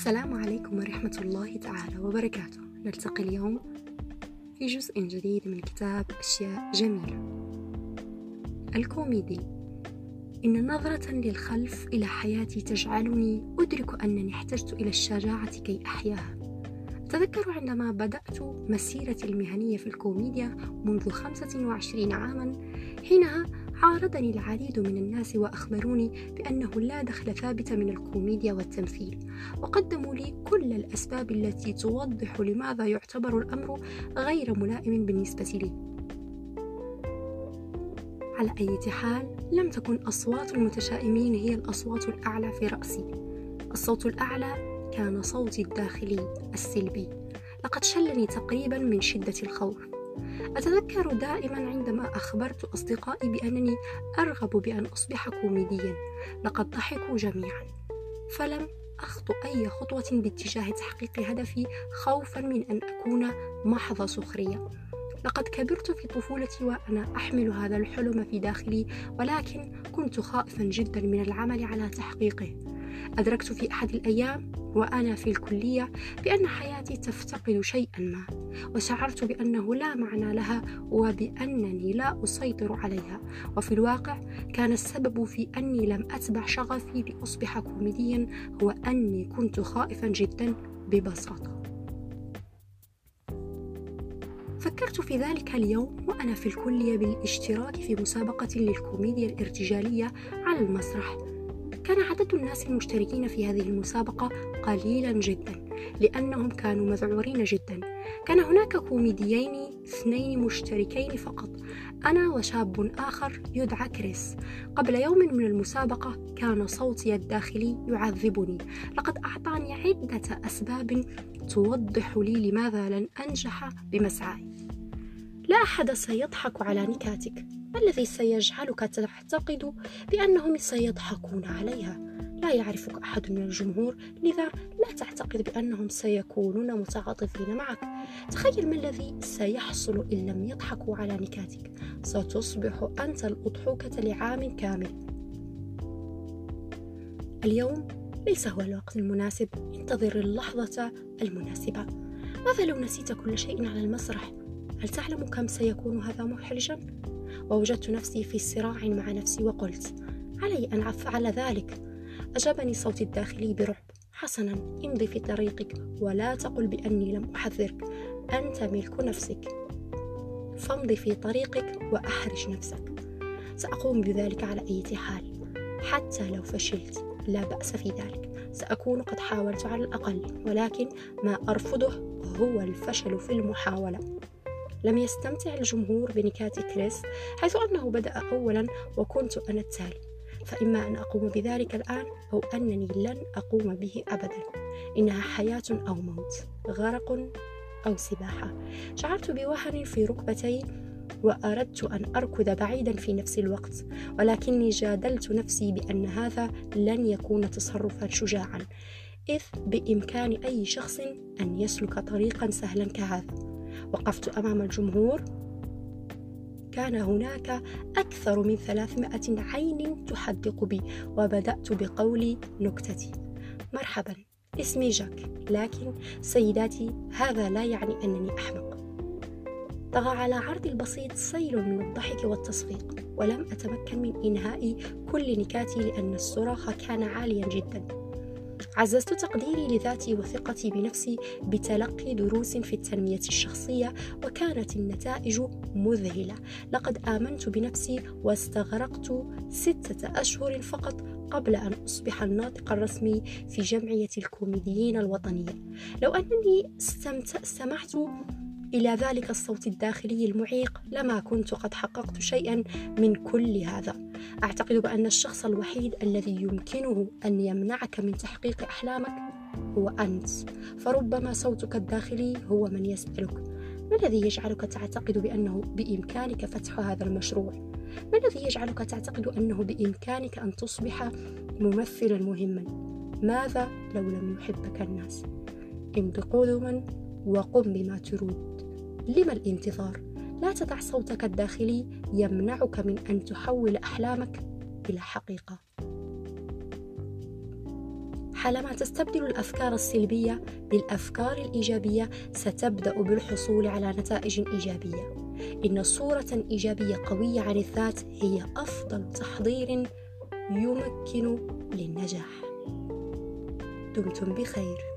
السلام عليكم ورحمة الله تعالى وبركاته. نلتقي اليوم في جزء جديد من كتاب أشياء جميلة. الكوميدي. إن نظرة للخلف إلى حياتي تجعلني أدرك أنني احتجت إلى الشجاعة كي أحياها. أتذكر عندما بدأت مسيرتي المهنية في الكوميديا منذ 25 عاما حينها عارضني العديد من الناس وأخبروني بأنه لا دخل ثابت من الكوميديا والتمثيل. وقدموا لي كل الأسباب التي توضح لماذا يعتبر الأمر غير ملائم بالنسبة لي. على أي حال لم تكن أصوات المتشائمين هي الأصوات الأعلى في رأسي. الصوت الأعلى كان صوتي الداخلي السلبي. لقد شلني تقريبا من شدة الخوف. أتذكر دائما عندما أخبرت أصدقائي بأنني أرغب بأن أصبح كوميديا. لقد ضحكوا جميعا. فلم أخطو أي خطوة باتجاه تحقيق هدفي خوفا من أن أكون محض سخرية. لقد كبرت في طفولتي وأنا أحمل هذا الحلم في داخلي ولكن كنت خائفا جدا من العمل على تحقيقه. أدركت في أحد الأيام وأنا في الكلية بأن حياتي تفتقد شيئا ما وشعرت بأنه لا معنى لها وبأنني لا أسيطر عليها. وفي الواقع كان السبب في أني لم أتبع شغفي لأصبح كوميديا هو أني كنت خائفا جدا ببساطة. فكرت في ذلك اليوم وأنا في الكلية بالاشتراك في مسابقة للكوميديا الارتجالية على المسرح. كان عدد الناس المشتركين في هذه المسابقة قليلا جدا لأنهم كانوا مذعورين جدا. كان هناك كوميديين اثنين مشتركين فقط أنا وشاب آخر يدعى كريس. قبل يوم من المسابقة كان صوتي الداخلي يعذبني. لقد أعطاني عدة أسباب توضح لي لماذا لن أنجح بمسعاي. لا أحد سيضحك على نكاتك. ما الذي سيجعلك تعتقد بأنهم سيضحكون عليها. لا يعرفك أحد من الجمهور لذا لا تعتقد بأنهم سيكونون متعاطفين معك. تخيل ما الذي سيحصل إن لم يضحكوا على نكاتك. ستصبح أنت الأضحوكة لعام كامل. اليوم ليس هو الوقت المناسب. انتظر اللحظة المناسبة. ماذا لو نسيت كل شيء على المسرح؟ هل تعلم كم سيكون هذا محرجا؟ ووجدت نفسي في صراع مع نفسي وقلت علي أن أفعل ذلك. أجابني صوتي الداخلي برعب. حسنا امضي في طريقك ولا تقل بأني لم أحذرك. أنت ملك نفسك. فامضي في طريقك وأحرج نفسك. سأقوم بذلك على أي حال. حتى لو فشلت لا بأس في ذلك. سأكون قد حاولت على الأقل ولكن ما أرفضه هو الفشل في المحاولة. لم يستمتع الجمهور بنكات كريس حيث أنه بدأ أولا وكنت أنا التالي. فإما أن أقوم بذلك الآن أو أنني لن أقوم به أبدا. إنها حياة أو موت غرق أو سباحة. شعرت بوهن في ركبتي وأردت أن أركض بعيدا في نفس الوقت ولكني جادلت نفسي بأن هذا لن يكون تصرفا شجاعا إذ بإمكان أي شخص أن يسلك طريقا سهلا كهذا. وقفت أمام الجمهور. كان هناك أكثر من ثلاثمائة عين تحدق بي وبدأت بقول نكتتي. مرحبا اسمي جاك لكن سيداتي هذا لا يعني أنني أحمق. طغى على عرضي البسيط سيل من الضحك والتصفيق ولم أتمكن من إنهاء كل نكاتي لأن الصراخ كان عاليا جدا. عززت تقديري لذاتي وثقتي بنفسي بتلقي دروس في التنمية الشخصية وكانت النتائج مذهلة. لقد آمنت بنفسي واستغرقت ستة أشهر فقط قبل أن أصبح الناطق الرسمي في جمعية الكوميديين الوطنية. لو أنني استمعت إلى ذلك الصوت الداخلي المعيق لما كنت قد حققت شيئا من كل هذا أعتقد بأن الشخص الوحيد الذي يمكنه أن يمنعك من تحقيق أحلامك هو أنت فربما صوتك الداخلي هو من يسألك ما الذي يجعلك تعتقد بأنه بإمكانك فتح هذا المشروع؟ ما الذي يجعلك تعتقد أنه بإمكانك أن تصبح ممثلا مهما؟ ماذا لو لم يحبك الناس؟ امض قدما وقم بما تريد لما الانتظار؟ لا تدع صوتك الداخلي يمنعك من أن تحول أحلامك إلى حقيقة. حالما تستبدل الأفكار السلبية بالأفكار الإيجابية ستبدأ بالحصول على نتائج إيجابية. إن صورة إيجابية قوية عن الذات هي أفضل تحضير يمكن للنجاح. دمتم بخير.